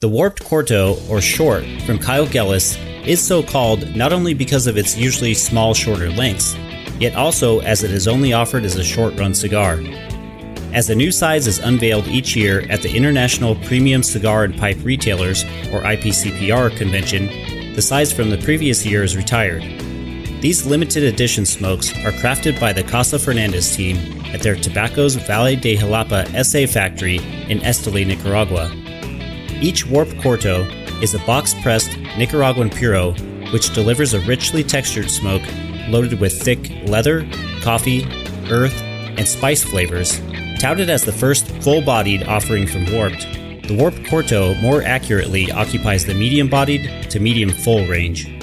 The Warped Corto, or Short, from Kyle Gellis, is so called not only because of its usually small, shorter lengths, yet also as it is only offered as a short run cigar. As a new size is unveiled each year at the International Premium Cigar and Pipe Retailers, or IPCPR, convention, the size from the previous year is retired. These limited edition smokes are crafted by the Casa Fernandez team at their Tabacos Valle de Jalapa SA factory in Esteli, Nicaragua. Each Warped Corto is a box pressed Nicaraguan Puro which delivers a richly textured smoke loaded with thick leather, coffee, earth, and spice flavors. Touted as the first full bodied offering from Warped, the Warped Corto more accurately occupies the medium bodied to medium full range.